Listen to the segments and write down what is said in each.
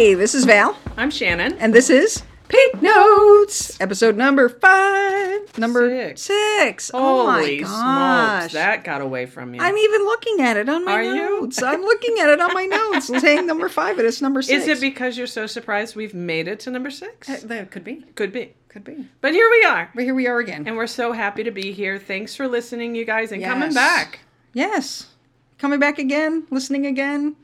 Hey, this is Val, I'm Shannon. and this is Pink Notes, episode number five, number Six. six. oh my Holy gosh. smokes, that got away from you. I'm even looking at it on my Are you? notes. I'm looking at it on my notes, saying number five, and it's number six. Is it because you're so surprised we've made it to number six? Uh, that could be, Could be. could be. But here we are. But here we are again. And we're so happy to be here. Thanks for listening, you guys, and coming back. Yes, coming back again, listening again.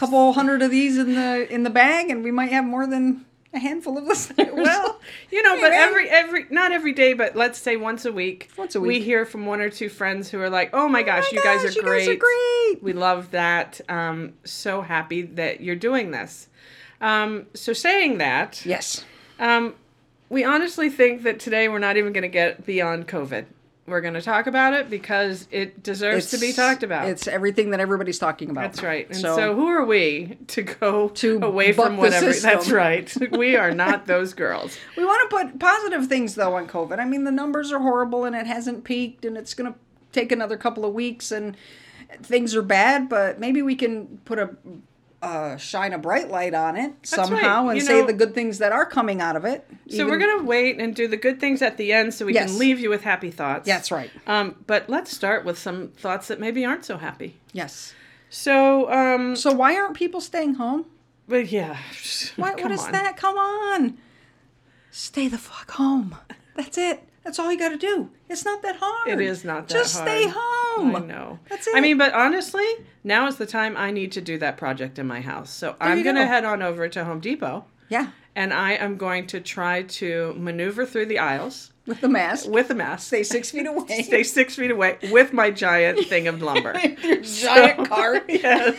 Couple hundred of these in the in the bag, and we might have more than a handful of listeners. Well, you know, but Maybe. every every not every day, but let's say once a week. Once a week, We hear from one or two friends who are like, "Oh my gosh, Oh my you guys gosh, are you great. guys are great. We love that. Um, so happy that you're doing this." Um, so saying that, yes. Um, we honestly think that today we're not even going to get beyond COVID. We're going to talk about it because it deserves to be talked about. It's everything that everybody's talking about. That's right. And so, who are we to go To away from whatever? That's right. We are not those girls. we want to put positive things though on COVID. I mean, the numbers are horrible and it hasn't peaked, and it's going to take another couple of weeks, and things are bad. But maybe we can put a uh, shine a bright light on it right. somehow and You say the good things that are coming out of it. So we're going to wait and do the good things at the end so we Yes. can leave you with happy thoughts. That's right. Um, but let's start with some thoughts that maybe aren't so happy. Yes. So, um, So why aren't people staying home? but yeah. What, what is on. that? Come on. Stay the fuck home. That's it. That's all you got to do. It's not that hard. It is not that hard. Just stay home. I know. That's it. I mean, but honestly, now is the time I need to do that project in my house. So I'm going to go. head on over to Home Depot Yeah. and I am going to try to maneuver through the aisles With the mask. with a mask. Stay six feet away. Stay six feet away with my giant thing of lumber. Your giant cart. yes.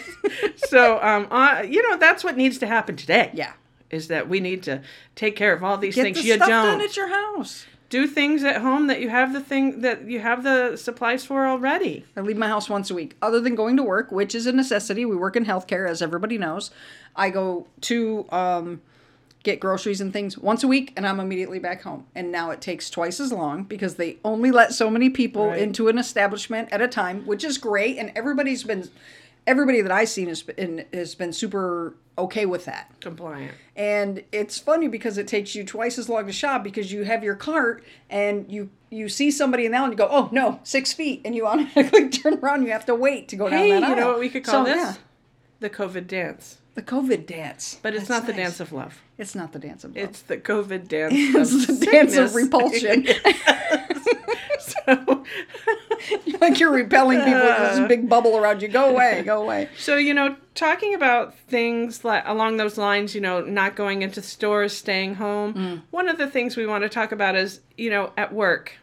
So, um, uh, you know, that's what needs to happen today. Yeah. Is that we need to take care of all these Get things the you don't done at your house. Do things at home that you have the thing that you have the supplies for already. I leave my house once a week. Other than going to work, which is a necessity, we work in healthcare, as everybody knows. I go to um, get groceries and things once a week, and I'm immediately back home. And now it takes twice as long because they only let so many people Right. into an establishment at a time, which is great. And everybody's been, everybody that I've seen has been has been super okay with that. Compliant. and it's funny because it takes you twice as long to shop because you have your cart and you you see somebody in that and you go oh no six feet and you automatically turn around you have to wait to go down Hey, that you aisle. know what we could call So, this? yeah, The COVID dance. the covid dance But it's That's not the dance of love. it's not the dance of love. It's the COVID dance It's the dance of repulsion like you're repelling people with this big bubble around you go away go away so you know, talking about things like along those lines, you know, not going into stores, staying home. Mm. One of the things we want to talk about is, you know, at work.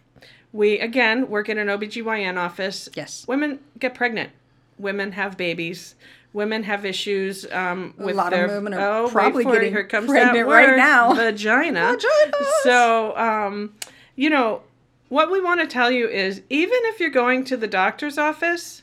We again work in an OBGYN office. Yes. Women get pregnant. Women have babies. Women have issues um, with lot of their. women are oh, wait probably it. getting Here comes pregnant that right word, now. Vagina. Vaginas. So, um, you know, what we want to tell you is, even if you're going to the doctor's office,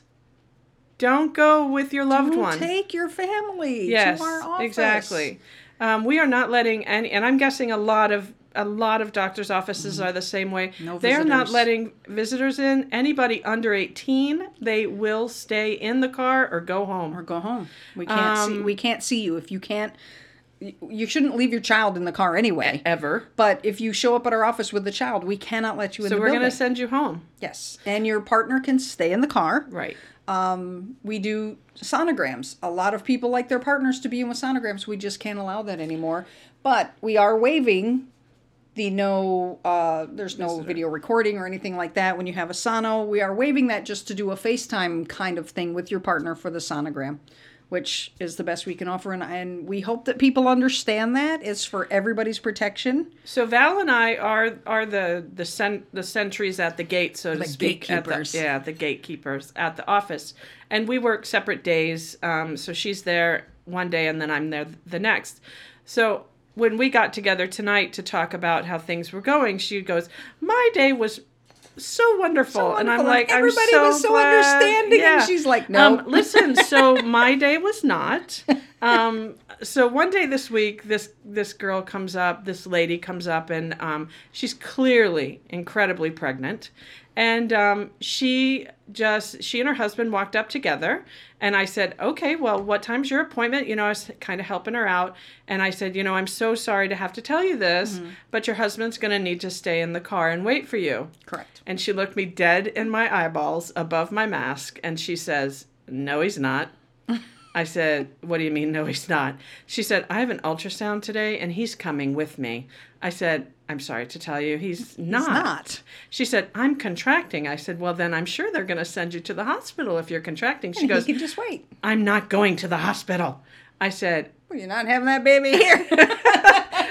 don't go with your loved Don't one. take your family yes, to our office exactly. Um, we are not letting any, and I'm guessing a lot of a lot of doctors' offices are the same way. Mm-hmm. No they are not letting visitors in. Anybody under 18, they will stay in the car or go home. or go home. We can't see. Um, We can't see you if you can't. You- shouldn't leave your child in the car anyway. Ever. But if you show up at our office with the child, we cannot let you in So we're going to send you home. yes, and your partner can stay in the car. Right. We do sonograms. A lot of people like their partners to be in with sonograms. We just can't allow that anymore. But we are waiving the no. Uh, there's no video recording or anything like that when you have a sono. We are waiving that just to do a FaceTime kind of thing with your partner for the sonogram. Which is the best we can offer, and, and we hope that people understand that it's for everybody's protection. So Val and I are are the the cen- the sentries at the gate, so to The speak. At gatekeepers. the, yeah, the gatekeepers at the office, and we work separate days. Um, so she's there one day, and then I'm there the next. So when we got together tonight to talk about how things were going, she goes, "My day was." So wonderful. and I'm and like, everybody I'm so was so glad." understanding, and she's like, "No." Um, listen, so my day was not. Um, so one day this week, this this girl comes up, this lady comes up, and um, she's clearly incredibly pregnant, and um, she just she and her husband walked up together, and I said, okay, well, what time's your appointment? You know, I was kind of helping her out, and I said, you know, I'm so sorry to have to tell you this, but your husband's going to need to stay in the car and wait for you. Correct. And she looked me dead in my eyeballs above my mask, and she says, no, he's not. I said, What do you mean, no, he's not? She said, I have an ultrasound today and he's coming with me. I said, I'm sorry to tell you, he's not. It's not. She said, I'm contracting. I said, Well, then I'm sure they're going to send you to the hospital if you're contracting. She He goes, can just wait. I'm not going to the hospital. I said, Well, you're not having that baby here.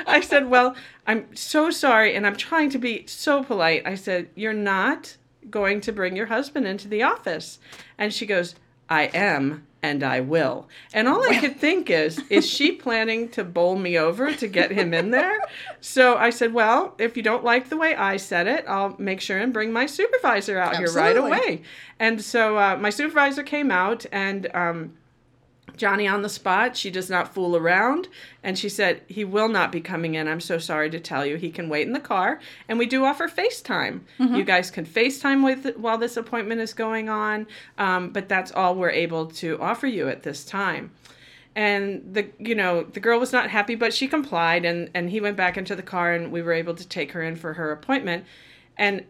I said, Well, I'm so sorry, and I'm trying to be so polite. I said, You're not going to bring your husband into the office. And she goes, I am, and I will. And all I could think is, is she planning to bowl me over to get him in there? So I said, Well, if you don't like the way I said it, I'll make sure and bring my supervisor out here right away. And so uh, my supervisor came out and, um, Johnny on the spot. She does not fool around. And she said, He will not be coming in. I'm so sorry to tell you. He can wait in the car. And we do offer FaceTime. You guys can FaceTime with while this appointment is going on. Um, but that's all we're able to offer you at this time. And the you know, the girl was not happy, but she complied and, and he went back into the car and we were able to take her in for her appointment. And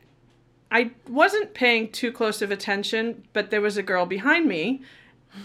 I wasn't paying too close of attention, but there was a girl behind me,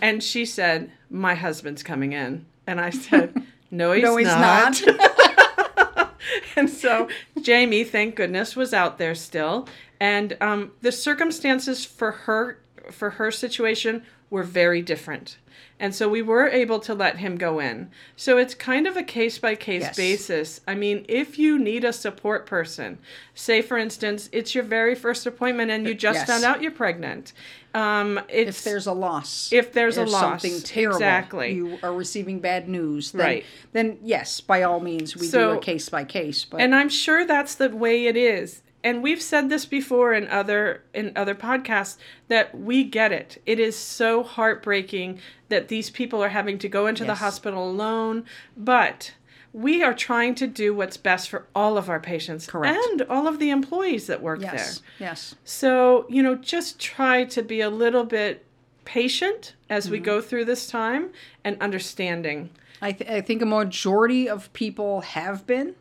and she said, "My husband's coming in," and I said, "No, he's, no, he's not." not. and so Jamie, thank goodness, was out there still, and um, the circumstances for her for her situation were very different. And so we were able to let him go in. So it's kind of a case by case basis. I mean, if you need a support person, say for instance, it's your very first appointment and you just Yes. found out you're pregnant. Um, it's, if there's a loss, If there's a loss, something terrible, exactly. you are receiving bad news, then, Right. Then yes, by all means, we do a case by case. But and I'm sure that's the way it is. And we've said this before in other in other podcasts that we get it. It is so heartbreaking that these people are having to go into the hospital alone, but we are trying to do what's best for all of our patients Correct. and all of the employees that work there. yes, yes, So, you know, just try to be a little bit patient as we Mm-hmm. go through this time and understanding. I, th- I think a majority of people have been.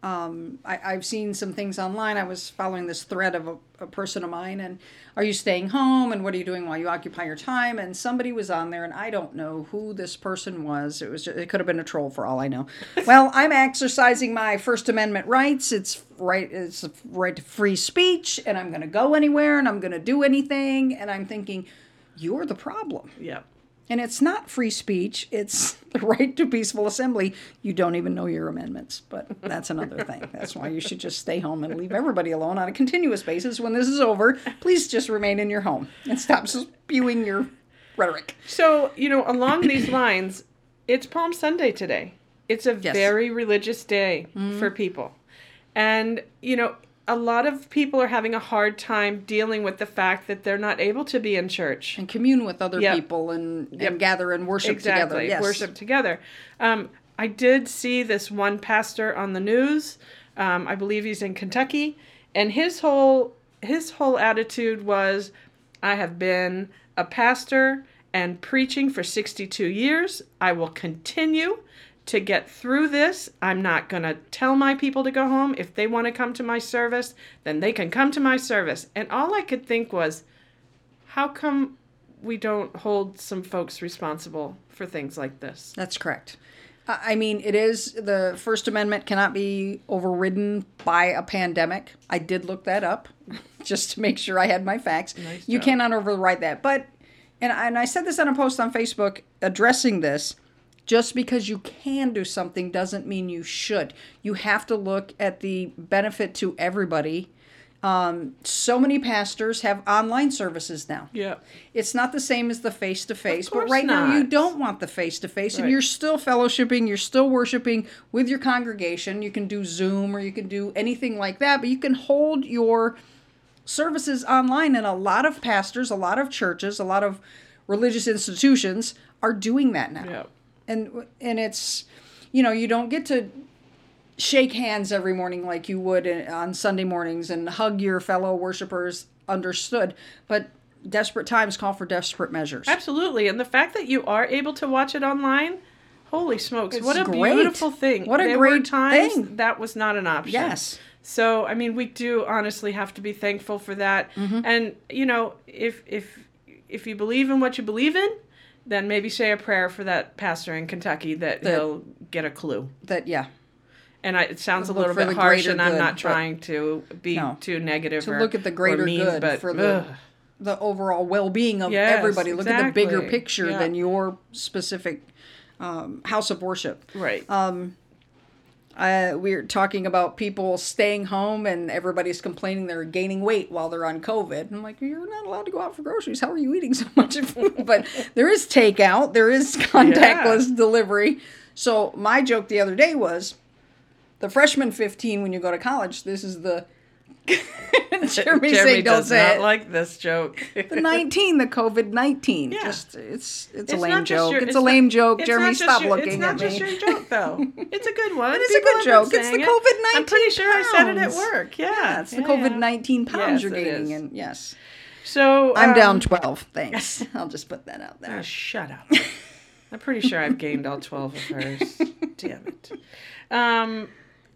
Um, I, I've seen some things online. I was following this thread of a, a person of mine, and are you staying home? And what are you doing while you occupy your time? And somebody was on there, and I don't know who this person was. It was just, it could have been a troll for all I know. well, I'm exercising my First Amendment rights. It's right. It's a right to free speech, and I'm going to go anywhere, and I'm going to do anything. And I'm thinking, you're the problem. Yep. And it's not free speech, it's the right to peaceful assembly. You don't even know your amendments, but that's another thing. That's why you should just stay home and leave everybody alone on a continuous basis. When this is over, please just remain in your home and stop spewing your rhetoric. So, you know, along these lines, it's Palm Sunday today. It's a Yes. Very religious day mm-hmm. for people. And, you know, a lot of people are having a hard time dealing with the fact that they're not able to be in church. And commune with other Yep. people and, Yep. and gather and worship exactly together. Yes. worship together um, i did see this one pastor on the news um, i believe he's in kentucky and his whole his whole attitude was i have been a pastor and preaching for 62 years i will continue to get through this i'm not going to tell my people to go home if they want to come to my service then they can come to my service and all i could think was how come we don't hold some folks responsible for things like this? That's correct. I I mean, it is the First Amendment cannot be overridden by a pandemic. I did look that up just to make sure I had my facts. you cannot override that. But, and, and I said this on a post on Facebook addressing this just because you can do something doesn't mean you should. You have to look at the benefit to everybody. Um, so many pastors have online services now. Yeah. It's not the same as the face to face, but right now you don't want the face to face, and you're still fellowshipping, you're still worshiping with your congregation. You can do Zoom or you can do anything like that, but you can hold your services online, and a lot of pastors, a lot of churches, a lot of religious institutions are doing that now. Yeah. And and it's you know you don't get to shake hands every morning like you would on Sunday mornings and hug your fellow worshipers. Understood, but desperate times call for desperate measures. Absolutely. And the fact that you are able to watch it online, holy smokes, It's what a great. beautiful thing. What a there great times thing. that was not an option. Yes. So, I mean, we do honestly have to be thankful for that. Mm-hmm. And, you know, if if if you believe in what you believe in, then maybe say a prayer for that pastor in Kentucky that That- he'll get a clue. That yeah, And I, it sounds a little bit harsh, and I'm good, not trying to be No. too negative or To or look at the greater mean, good but for the- ugh. the overall well-being of Yes, everybody. Look at the bigger picture Yeah. than your specific um, house of worship. right. Uh, we're talking about people staying home and everybody's complaining they're gaining weight while they're on COVID. I'm like, you're not allowed to go out for groceries. How are you eating so much food? but there is takeout, there is contactless delivery. So my joke the other day was the freshman 15 when you go to college. This is the Jeremy, say don't does say not it. like this joke. the 19, the COVID 19. Yeah. Just it's it's, It's a lame joke. your- it's, it's a lame joke. Jeremy, stop your- looking It's not just your joke, though. It's a good one. It is a good joke. It's the. COVID-19 I'm pretty sure I said it at work. Yeah, Yeah, it's the yeah, COVID yeah. 19 pounds Yes, you're gaining. And yes, So I'm um, down 12. Thanks. I'll just put that out there. Oh, shut up. I'm pretty sure I've gained all 12 of hers. Damn it. Um,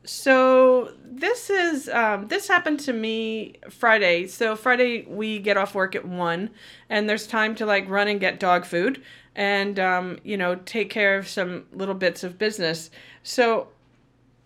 so this is um, this happened to me Friday. So Friday we get off work at one, and there's time to like run and get dog food, and um, you know take care of some little bits of business. So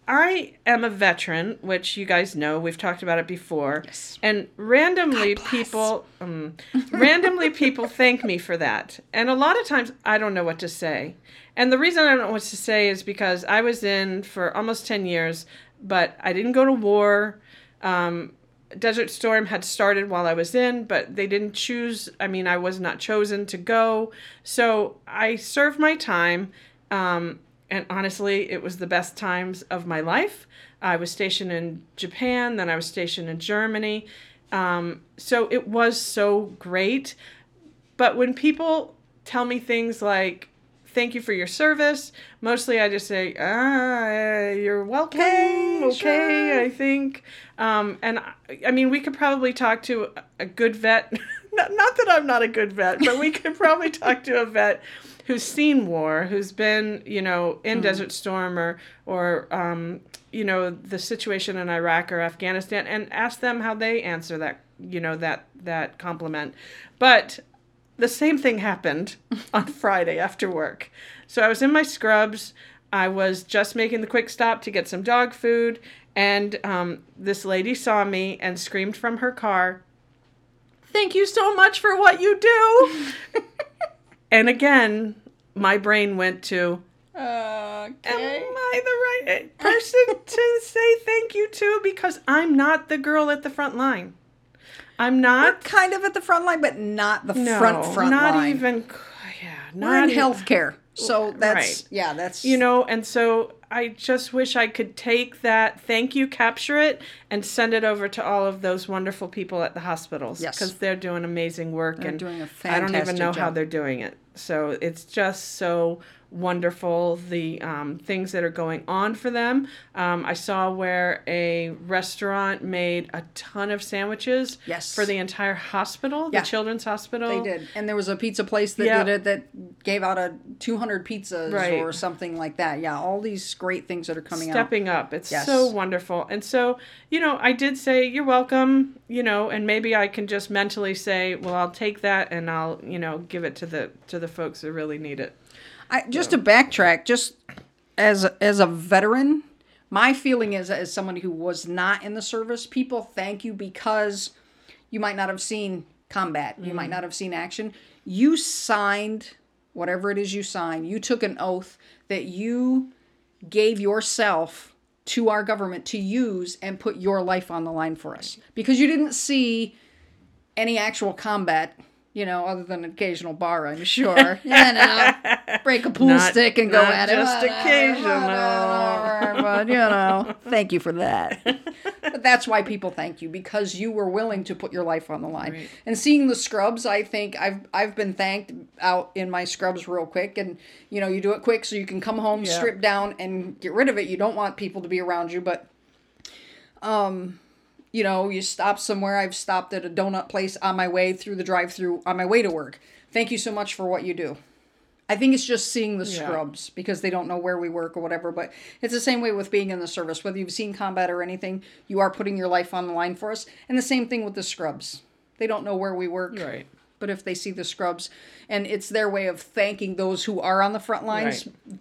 I am a veteran, which you guys know. We've talked about it before. Yes. And randomly people um, randomly people thank me for that. And a lot of times I don't know what to say. And the reason I don't know what to say is because I was in for almost 10 years, but I didn't go to war. Um, Desert Storm had started while I was in, but they didn't choose. I mean, I was not chosen to go. So I served my time. Um, and honestly, it was the best times of my life. I was stationed in Japan, then I was stationed in Germany. Um, so it was so great. But when people tell me things like, thank you for your service, mostly I just say, ah, you're welcome. Okay, Okay, sure. I think. Um, and I, I mean, we could probably talk to a, a good vet. not, not that I'm not a good vet, but we could probably talk to a vet who's seen war, who's been, you know, in Desert Storm or, or um, you know, the situation in Iraq or Afghanistan, and ask them how they answer that, you know, that that compliment. But the same thing happened on Friday after work. So I was in my scrubs. I was just making the quick stop to get some dog food, and um, this lady saw me and screamed from her car, Thank you so much for what you do. and again, my brain went to, Am I the right eh, person to say thank you to? Because I'm not the girl at the front line. I'm not. kind of at the front line, but not the No, front front not line. Not even. Yeah, not We're in even- healthcare, so that's Right. yeah, that's You know, and so I just wish I could take that thank you, capture it, and send it over to all of those wonderful people at the hospitals Yes. because they're doing amazing work They're and doing a I don't even fantastic know how they're doing it. So it's just so wonderful the um, things that are going on for them. Um, I saw where a restaurant made a ton of sandwiches Yes. for the entire hospital, Yeah. the children's hospital. They did, and there was a pizza place that Yeah. did it that gave out a 200 pizzas Right. or something like that. Yeah, all these great things that are coming out. stepping up. It's Yes. so wonderful. And so, you know, I did say, you're welcome, you know, and maybe I can just mentally say, well, I'll take that and I'll, you know, give it to the to the folks who really need it. I, just to backtrack, just as as a veteran, my feeling is as someone who was not in the service, people thank you because you might not have seen combat, you might mm-hmm. not have seen action. You signed whatever it is you signed. You took an oath that you gave yourself to our government to use and put your life on the line for us. Because you didn't see any actual combat, you know, other than an occasional bar, I'm sure. you know, break a pool Not- stick and go not at just it. occasional. But you know, thank you for that. but that's why people thank you because you were willing to put your life on the line. Right. And seeing the scrubs, I think I've I've been thanked out in my scrubs real quick, and you know, you do it quick so you can come home, Yeah. strip down, and get rid of it. You don't want people to be around you, but um, you know, you stop somewhere. I've stopped at a donut place on my way through the drive-through on my way to work. Thank you so much for what you do. I think it's just seeing the Yeah. scrubs because they don't know where we work or whatever. But it's the same way with being in the service. Whether you've seen combat or anything, you are putting your life on the line for us. And the same thing with the scrubs. They don't know where we work. Right. But if they see the scrubs, and it's their way of thanking those who are on the front lines Right.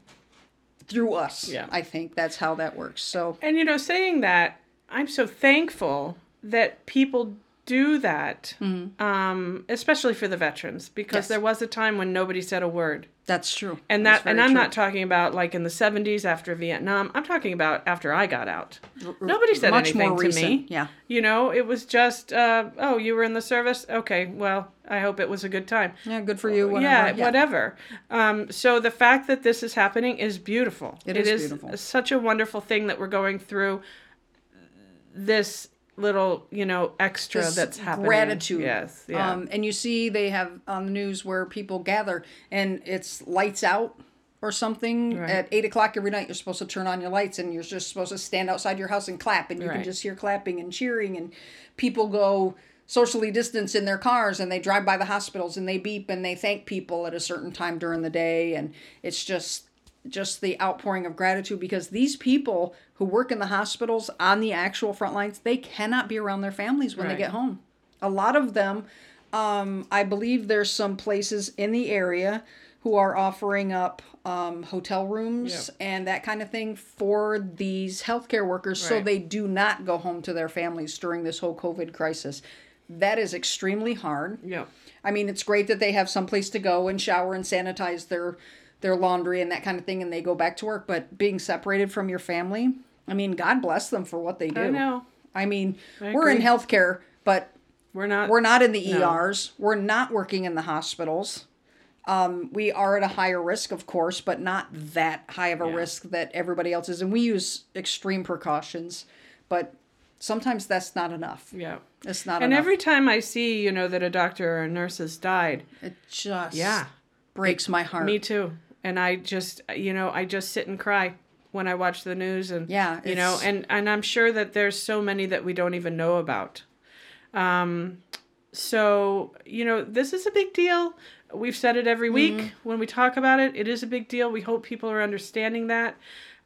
through us. Yeah. I think that's how that works. So And you know, saying that, I'm so thankful that people do that, um, especially for the veterans, because Mm-hmm. Yes. there was a time when nobody said a word. that's true. And that, and I'm true. not talking about like in the 70s after Vietnam. I'm talking about after I got out. Nobody said much anything more to recent. me. Yeah. You know, it was just, uh, oh, you were in the service? Okay, well, I hope it was a good time. Yeah, good for you. yeah, Whatever. whatever. Um, so the fact that this is happening is beautiful. It is beautiful. such a wonderful thing that we're going through this little, you know, extra This that's happening. Gratitude. Yes. Yeah. Um, and you see they have on the news where people gather and it's lights out or something Right. at eight o'clock every night. You're supposed to turn on your lights and you're just supposed to stand outside your house and clap and you can just hear clapping and cheering and people go socially distance in their cars and they drive by the hospitals and they beep and they thank people at a certain time during the day and it's just just the outpouring of gratitude because these people who work in the hospitals on the actual front lines they cannot be around their families when Right. they get home. A lot of them um, i believe there's some places in the area who are offering up um, hotel rooms and that kind of thing for these healthcare workers so they do not go home to their families during this whole covid crisis. That is extremely hard. Yeah. I mean, it's great that they have some place to go and shower and sanitize their their laundry and that kind of thing, and they go back to work. But being separated from your family, I mean, God bless them for what they do. I know. I mean, I we're in healthcare, but We're not. we're not in the No. ERs. We're not working in the hospitals. Um, we are at a higher risk, of course, but not that high of a Yeah. risk that everybody else is. And we use extreme precautions, but sometimes that's not enough. Yeah. It's not enough. And enough. every time I see, you know, that a doctor or a nurse has died, it just yeah, breaks my heart. me too. And I just, you know, I just sit and cry when I watch the news and Yeah, you know, and and I'm sure that there's so many that we don't even know about. Um, so you know, this is a big deal. We've said it every week Mm-hmm. when we talk about it. It is a big deal. We hope people are understanding that.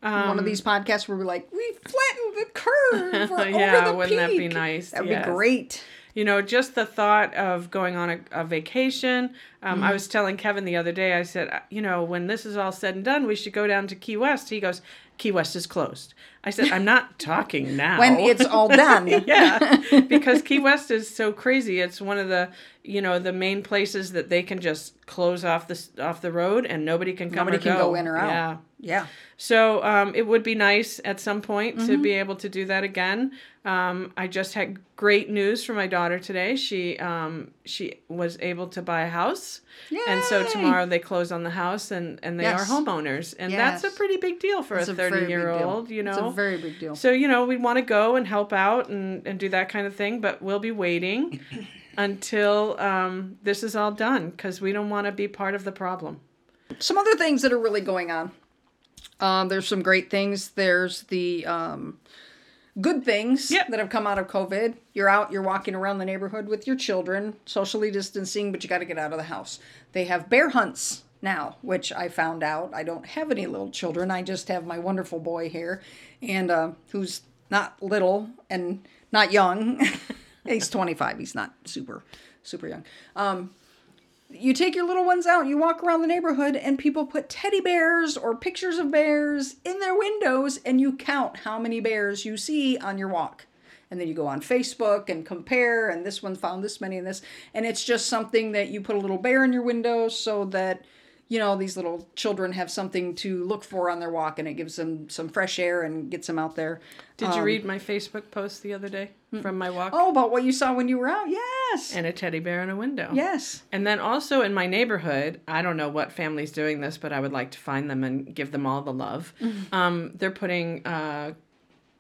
Um, one of these podcasts where we're like, we flattened the curve. Yeah, over the wouldn't that be nice? That would Yes. be great. You know, just the thought of going on a, a vacation. Um, Mm-hmm. I was telling Kevin the other day, I said, uh, you know, when this is all said and done, we should go down to Key West. He goes, Key West is closed. I said, I'm not talking now. When it's all done. yeah, because Key West is so crazy. It's one of the, you know, the main places that they can just close off the off the road and nobody can come Nobody can go in or out. Yeah. Yeah. So um, it would be nice at some point to Mm-hmm. be able to do that again. Um, I just had great news from my daughter today. She um, she was able to buy a house, and so tomorrow they close on the house, and and they Yes. are homeowners, and that's a pretty big deal for It's a thirty year old. You know, It's a very big deal. so you know we want to go and help out and and do that kind of thing, but we'll be waiting until um, this is all done because we don't want to be part of the problem. Some other things that are really going on. Um, there's some great things. There's the um, good things Yep. that have come out of COVID. You're out, you're walking around the neighborhood with your children, socially distancing, but you got to get out of the house. They have bear hunts now, which I found out. I don't have any little children. I just have my wonderful boy here, and uh, who's not little and not young. He's 25. He's not super, super young. Um, you take your little ones out, you walk around the neighborhood, and people put teddy bears or pictures of bears in their windows, and you count how many bears you see on your walk. And then you go on Facebook and compare, and this one found this many and this. And it's just something that you put a little bear in your window so that you know, these little children have something to look for on their walk and it gives them some fresh air and gets them out there. Did you read my Facebook post the other day from my walk? Oh, about what you saw when you were out? Yes. And a teddy bear in a window. yes. And then also in my neighborhood, I don't know what family's doing this, but I would like to find them and give them all the love. Mm-hmm. Um, they're putting uh,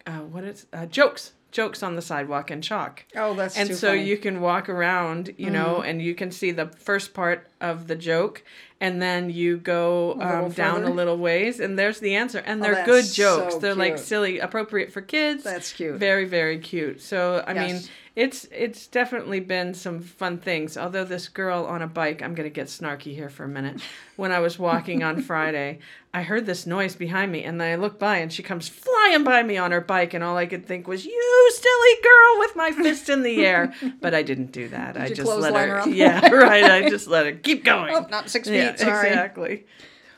uh, what is uh, jokes jokes on the sidewalk in chalk. Oh, that's and so funny. Mm-hmm. you can walk around, you know, and you can see the first part of the joke, and then you go little um, down a little ways, and there's the answer. And Oh, they're that's good jokes. so they're like silly, appropriate for kids. That's cute. Very, very cute. So I mean, Yes. It's it's definitely been some fun things. Although this girl on a bike, I'm gonna get snarky here for a minute. When I was walking on Friday, I heard this noise behind me, and then I look by, and she comes flying by me on her bike, and all I could think was, "You silly girl!" with my fist in the air. But I didn't do that. I just let her. her yeah, right. I just let her keep going. Oh, not six feet. yeah, sorry. exactly.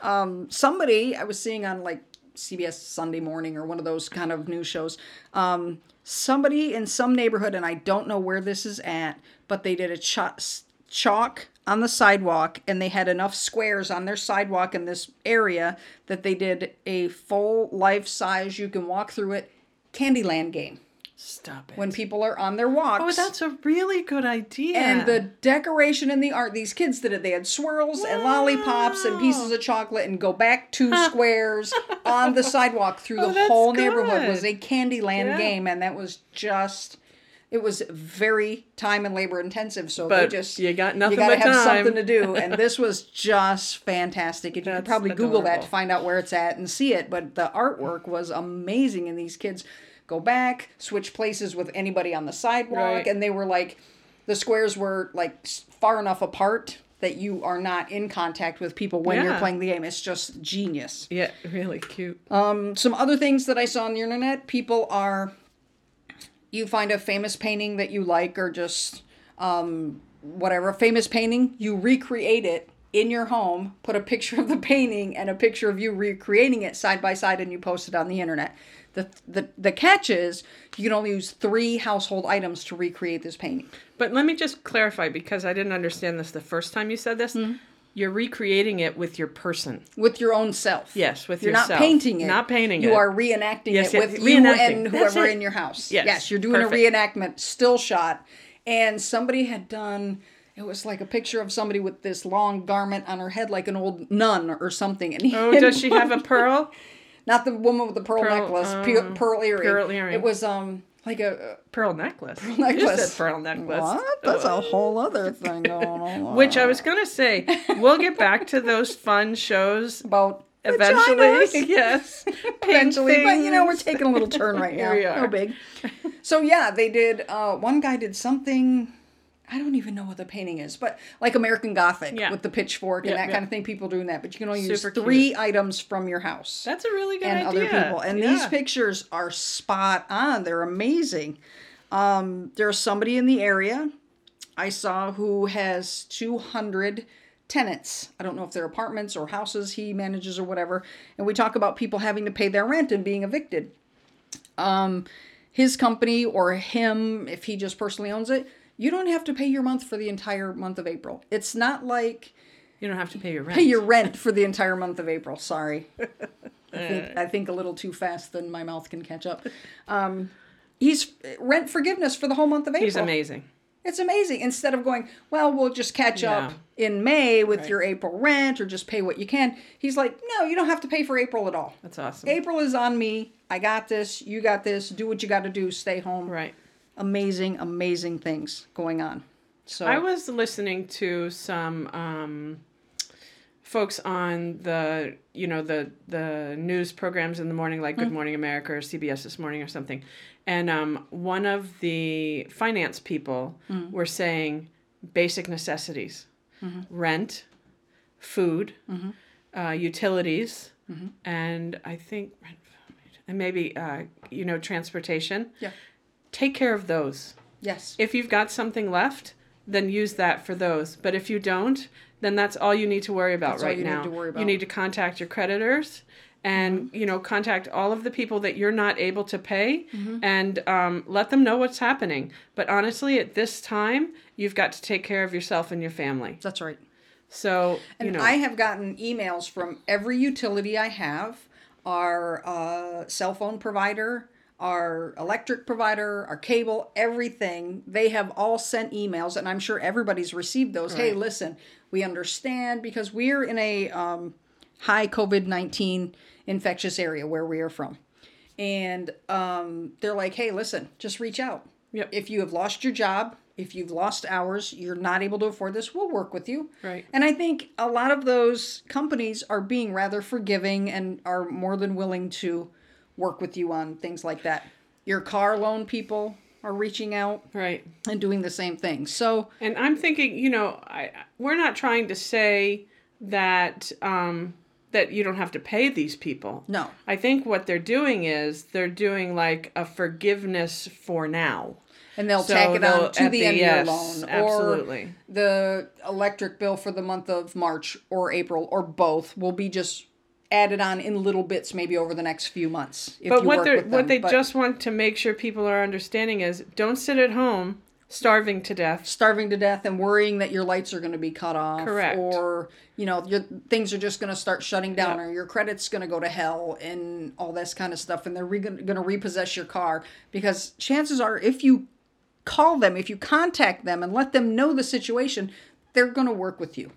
Um, somebody I was seeing on like CBS Sunday Morning or one of those kind of news shows. Um, somebody in some neighborhood, and I don't know where this is at, but they did a ch- chalk on the sidewalk, and they had enough squares on their sidewalk in this area that they did a full life size. You can walk through it. Candyland game Stop it. when people are on their walks. oh, that's a really good idea. And the decoration and the art, these kids did it. They had swirls and lollipops and pieces of chocolate and go back two squares on the sidewalk through Oh, the whole neighborhood good. was a Candyland Yeah. game. And that was just, it was very time and labor intensive. So they But just, you got nothing you gotta have time. something to do. And this was just fantastic. And you could probably Google that to find out where it's at and see it. But the artwork was amazing. And these kids go back, switch places with anybody on the sidewalk. Right. And they were like, the squares were like far enough apart that you are not in contact with people when you're playing the game. It's just genius. yeah, really cute. Um, some other things that I saw on the internet, people are you find a famous painting that you like or just um, whatever, a famous painting, you recreate it in your home, put a picture of the painting and a picture of you recreating it side by side and you post it on the internet. The, the, the catch is you can only use three household items to recreate this painting. But let me just clarify because I didn't understand this the first time you said this. Mm-hmm. You're recreating it with your person. with your own self. Yes, with you're yourself. not painting it. Not painting you it. are reenacting Yes, it yes, with reenacting. you and whoever in your house. Yes, yes you're doing perfect. a reenactment, still shot, and somebody had done. It was like a picture of somebody with this long garment on her head, like an old nun or something. And Oh, does she have a pearl? Not the woman with the pearl, Pearl, necklace, um, pe- pearl earring. pearl earring. It was um like a Pearl necklace. Pearl necklace. You said pearl necklace. what? That's a whole other thing going on. Which I was gonna say, we'll get back to those fun shows about eventually. vaginas. yes, eventually. But you know, we're taking a little turn right now. Here we are. No big. So yeah, they did. Uh, one guy did something. I don't even know what the painting is, but like American Gothic Yeah. with the pitchfork and that yeah. kind of thing. People doing that, but you can only use Super three items from your house That's a really good and idea. other people. And these pictures are spot on. They're amazing. Um, there's somebody in the area I saw who has 200 tenants. I don't know if they're apartments or houses he manages or whatever. And we talk about people having to pay their rent and being evicted. Um, his company or him, if he just personally owns it, you don't have to pay your month for the entire month of April. It's not like You don't have to pay your rent. pay your rent for the entire month of April. Sorry. I think, I think a little too fast than my mouth can catch up. Um, he's rent forgiveness for the whole month of April. He's amazing. It's amazing. Instead of going, well, we'll just catch up in May with Right. your April rent or just pay what you can. He's like, no, you don't have to pay for April at all. That's awesome. April is on me. I got this. You got this. Do what you got to do. Stay home. Right. Amazing, amazing things going on. So I was listening to some um, folks on the you know the the news programs in the morning, like Good Morning America or CBS This Morning or something, and um, one of the finance people were saying basic necessities, rent, food, uh, utilities, and I think and maybe uh, you know transportation. Yeah. Take care of those. yes. If you've got something left, then use that for those. But if you don't, then that's all you need to worry about That's all right you need now. to worry You about. Mm-hmm. need to contact your creditors and you know contact all of the people that you're not able to pay Mm-hmm. and um, let them know what's happening but honestly at this time you've got to take care of yourself and your family That's right. So, And you know, I have gotten emails from every utility I have, our uh, cell phone provider, our electric provider, our cable, everything. They have all sent emails, and I'm sure everybody's received those. Hey, listen, we understand because we're in a um, high COVID 19 infectious area where we are from. And um, they're like, hey, listen, just reach out. Yep. If you have lost your job, if you've lost hours, you're not able to afford this, we'll work with you. Right. And I think a lot of those companies are being rather forgiving and are more than willing to work with you on things like that. Your car loan people are reaching out right. and doing the same thing. So, And I'm thinking, you know, I we're not trying to say that um, that you don't have to pay these people. no. I think what they're doing is they're doing like a forgiveness for now. And they'll So tack it on to the, the- end yes, of your loan. absolutely. Or the electric bill for the month of March or April or both will be just added on in little bits maybe over the next few months. If But what with what they But just want to make sure people are understanding is don't sit at home starving to death. starving to death and worrying that your lights are going to be cut off Correct. or you know your things are just going to start shutting down or your credit's going to go to hell and all this kind of stuff and they're re- going to repossess your car because chances are if you call them if you contact them and let them know the situation they're going to work with you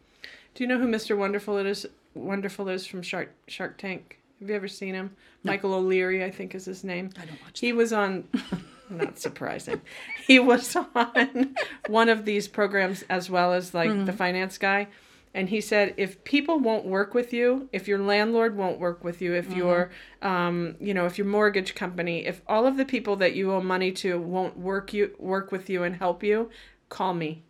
Do you know who Mr. Wonderful it is? Wonderful is from Shark Shark Tank. Have you ever seen him? Michael O'Leary, I think is his name. I don't watch He was on. not surprising. He was on one of these programs as well as like Mm-hmm. the finance guy, and he said if people won't work with you, if your landlord won't work with you, if your Mm-hmm. um, you know, if your mortgage company, if all of the people that you owe money to won't work you work with you and help you, call me.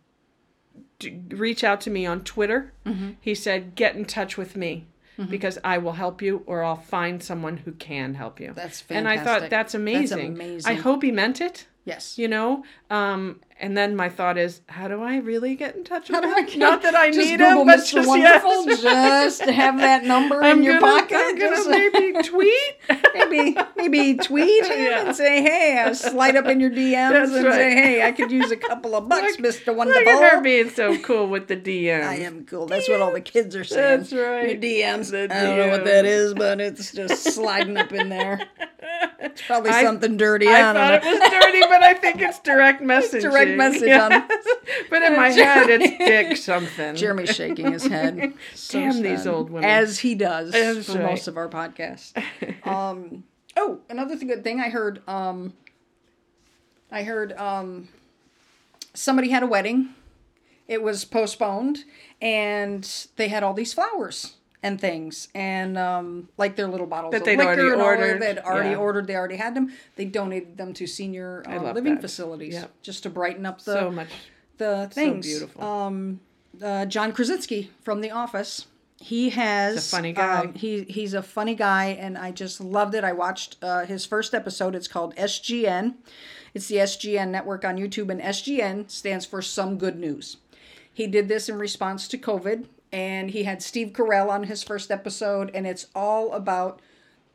Reach out to me on Twitter. Mm-hmm. He said, get in touch with me. Because I will help you, or I'll find someone who can help you. That's fantastic. And I thought that's That's amazing. amazing. I hope he meant it. yes You know, um, and then my thought is, how do I really get in touch with him? Not that I need Google him, but Mr. just Wonderful, yes. just have that number I'm in your gonna, pocket. I'm gonna just- maybe tweet. maybe maybe tweet him Yeah. and say, hey, uh, slide up in your DMs That's and right. say, hey, I could use a couple of bucks, Look- Look Wonderful. at her being so cool with the DMs. I am cool. That's what all the kids are saying. That's right. Your DMs. The I don't know what that is, but it's just sliding up in there. It's probably I- something dirty. I I, don't thought know. it was dirty, but I think it's direct direct message on- But in my head, it's dick something. Jeremy's shaking his head. So Damn these old women. As he does That's for right. most of our podcasts. Um, oh, another good thing I heard. Um, I heard um, somebody had a wedding. It was postponed, and they had all these flowers and things, and um, like their little bottles That of they'd liquor already ordered. They'd already Yeah. ordered. They already had them. They donated them to senior uh, living that. facilities Yep. just to brighten up the so much. the things. So beautiful. Um, uh, John Krasinski from The Office. He has He's a funny guy. um, he he's a funny guy, and I just loved it. I watched uh, his first episode. It's called SGN. It's the SGN network on YouTube, and SGN stands for Some Good News. He did this in response to COVID, and he had Steve Carell on his first episode, and it's all about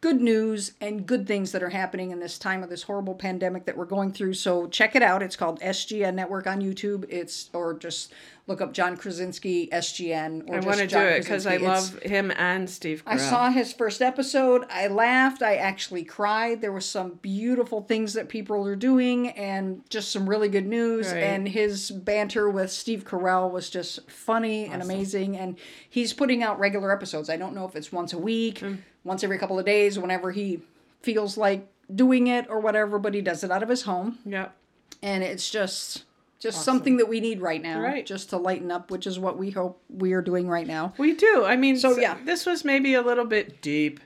good news and good things that are happening in this time of this horrible pandemic that we're going through. So check it out. It's called SGN Network on YouTube. It's or just look up John Krasinski SGN. Or I just want to do it because I. It's- love him and Steve Carell. I saw his first episode. I laughed. I actually cried. There was some beautiful things that people are doing and just some really good news. Right. And his banter with Steve Carell was just funny and amazing. And he's putting out regular episodes. I don't know if it's once a week, Mm. once every couple of days, whenever he feels like doing it or whatever, but he does it out of his home. Yeah. And it's just just something that we need right now. Right. Just to lighten up, which is what we hope we are doing right now. We do. I mean, So, so yeah. this was maybe a little bit deep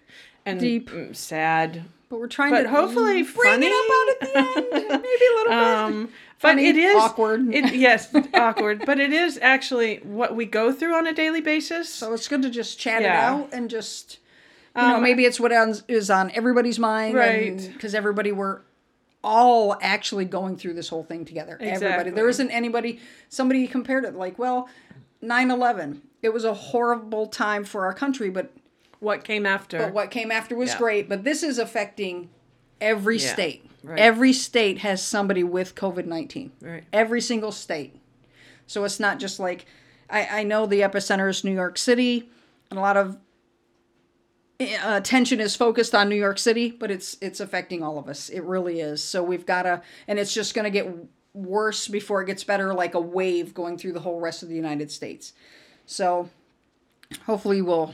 and Deep. mm, sad. But we're trying But to hopefully bring funny. it up out at the end. Maybe a little bit. Um, but it is awkward. It, yes, awkward. But it is actually what we go through on a daily basis. So it's good to just chat it out and just, you know, maybe it's what is on- on everybody's mind. Right. Because everybody were all actually going through this whole thing together. Everybody. There isn't anybody, somebody compared it like, well, 9 11, it was a horrible time for our country, but, what came after? but what came after was Yeah. great. But this is affecting every Yeah, state. right. Every state has somebody with COVID 19. Right. Every single state. So it's not just like I, I know the epicenter is New York City, and a lot of attention is focused on New York City, but it's it's affecting all of us. It really is. So we've got to, and it's just going to get worse before it gets better, like a wave going through the whole rest of the United States. So hopefully we'll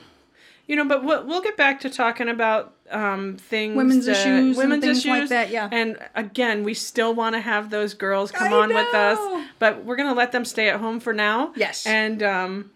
You know, but we'll, we'll get back to talking about um, things, Women's that- issues women's things issues like that, yeah. And again, we still want to have those girls come I on with us, but we're gonna let them stay at home for now. Yes. and um,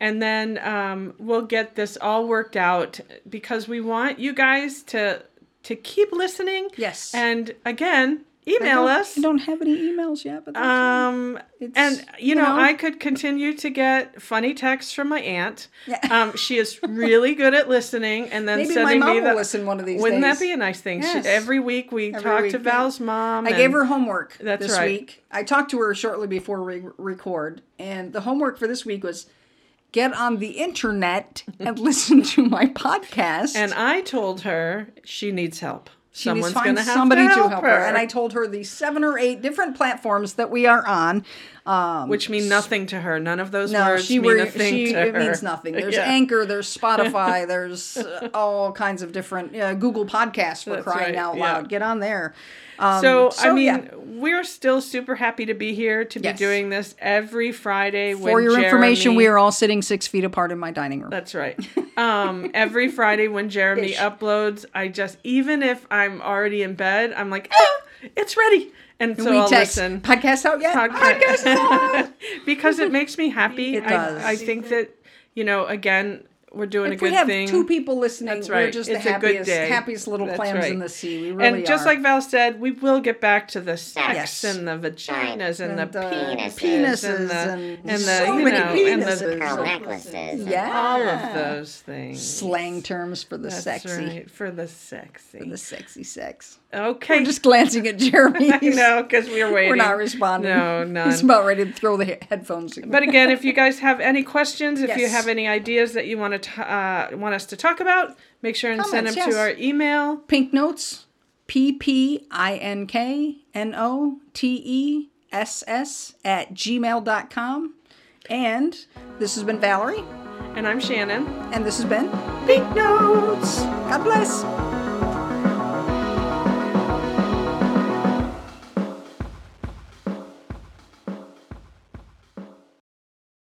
and then um, we'll get this all worked out because we want you guys to to keep listening. Yes. and again, email don't- us. I don't have any emails yet, but that's Um, It's, and you, you know, know. I could continue to get funny texts from my aunt. Yeah. Um, she is really good at listening, and then maybe my mom me will listen one of these Wouldn't days. that be a nice thing? She, every week we Every talk week, to yeah. Val's mom. I gave her homework That's this right. week. I talked to her shortly before we record, and the homework for this week was get on the internet and listen to my podcast. And I told her she needs help. she needs Someone's to find gonna have somebody to help, her. And I told her the seven or eight different platforms that we are on. Um, which mean nothing to her. None of those no, words she, mean were, a thing she it means nothing. There's Yeah. Anchor, there's Spotify, there's uh, all kinds of different uh, Google Podcasts for That's crying right, out yeah. loud. Get on there. Um, So, I mean, yeah. we're still super happy to be here to be Yes. doing this every Friday. For your when information, we are all sitting six feet apart in my dining room. That's right. Um, every Friday when Jeremy Ish. uploads, I just even if I'm already in bed, I'm like, ah, it's ready, and so we I'll text listen. podcast out yet? Podca- Podcast out. because it makes me happy. It I, does. I think that you know, again, we're doing if a good we have thing. two people listening, That's we're just It's the a good happiest, day. happiest little That's clams right. in the sea. We really and just are. like Val said, we will get back to the sex Yes. and the vaginas and, And the the penises, penises and the and and the so you many know and the Pearl necklaces. yeah, all of those things. slang terms for the That's sexy, right, for the sexy. for the sexy sex. okay, We're just glancing at Jeremy. I know because we're waiting. We're not responding. No, none. He's about ready to throw the he- headphones. But again, if you guys have any questions, if you have any ideas that you want to uh, want us to talk about, make sure and send them Comments, to our email. Pink notes, P P I N K N O T E S S at gmail.com. And this has been Valerie, And I'm Shannon. and this has been Pink notes. God bless.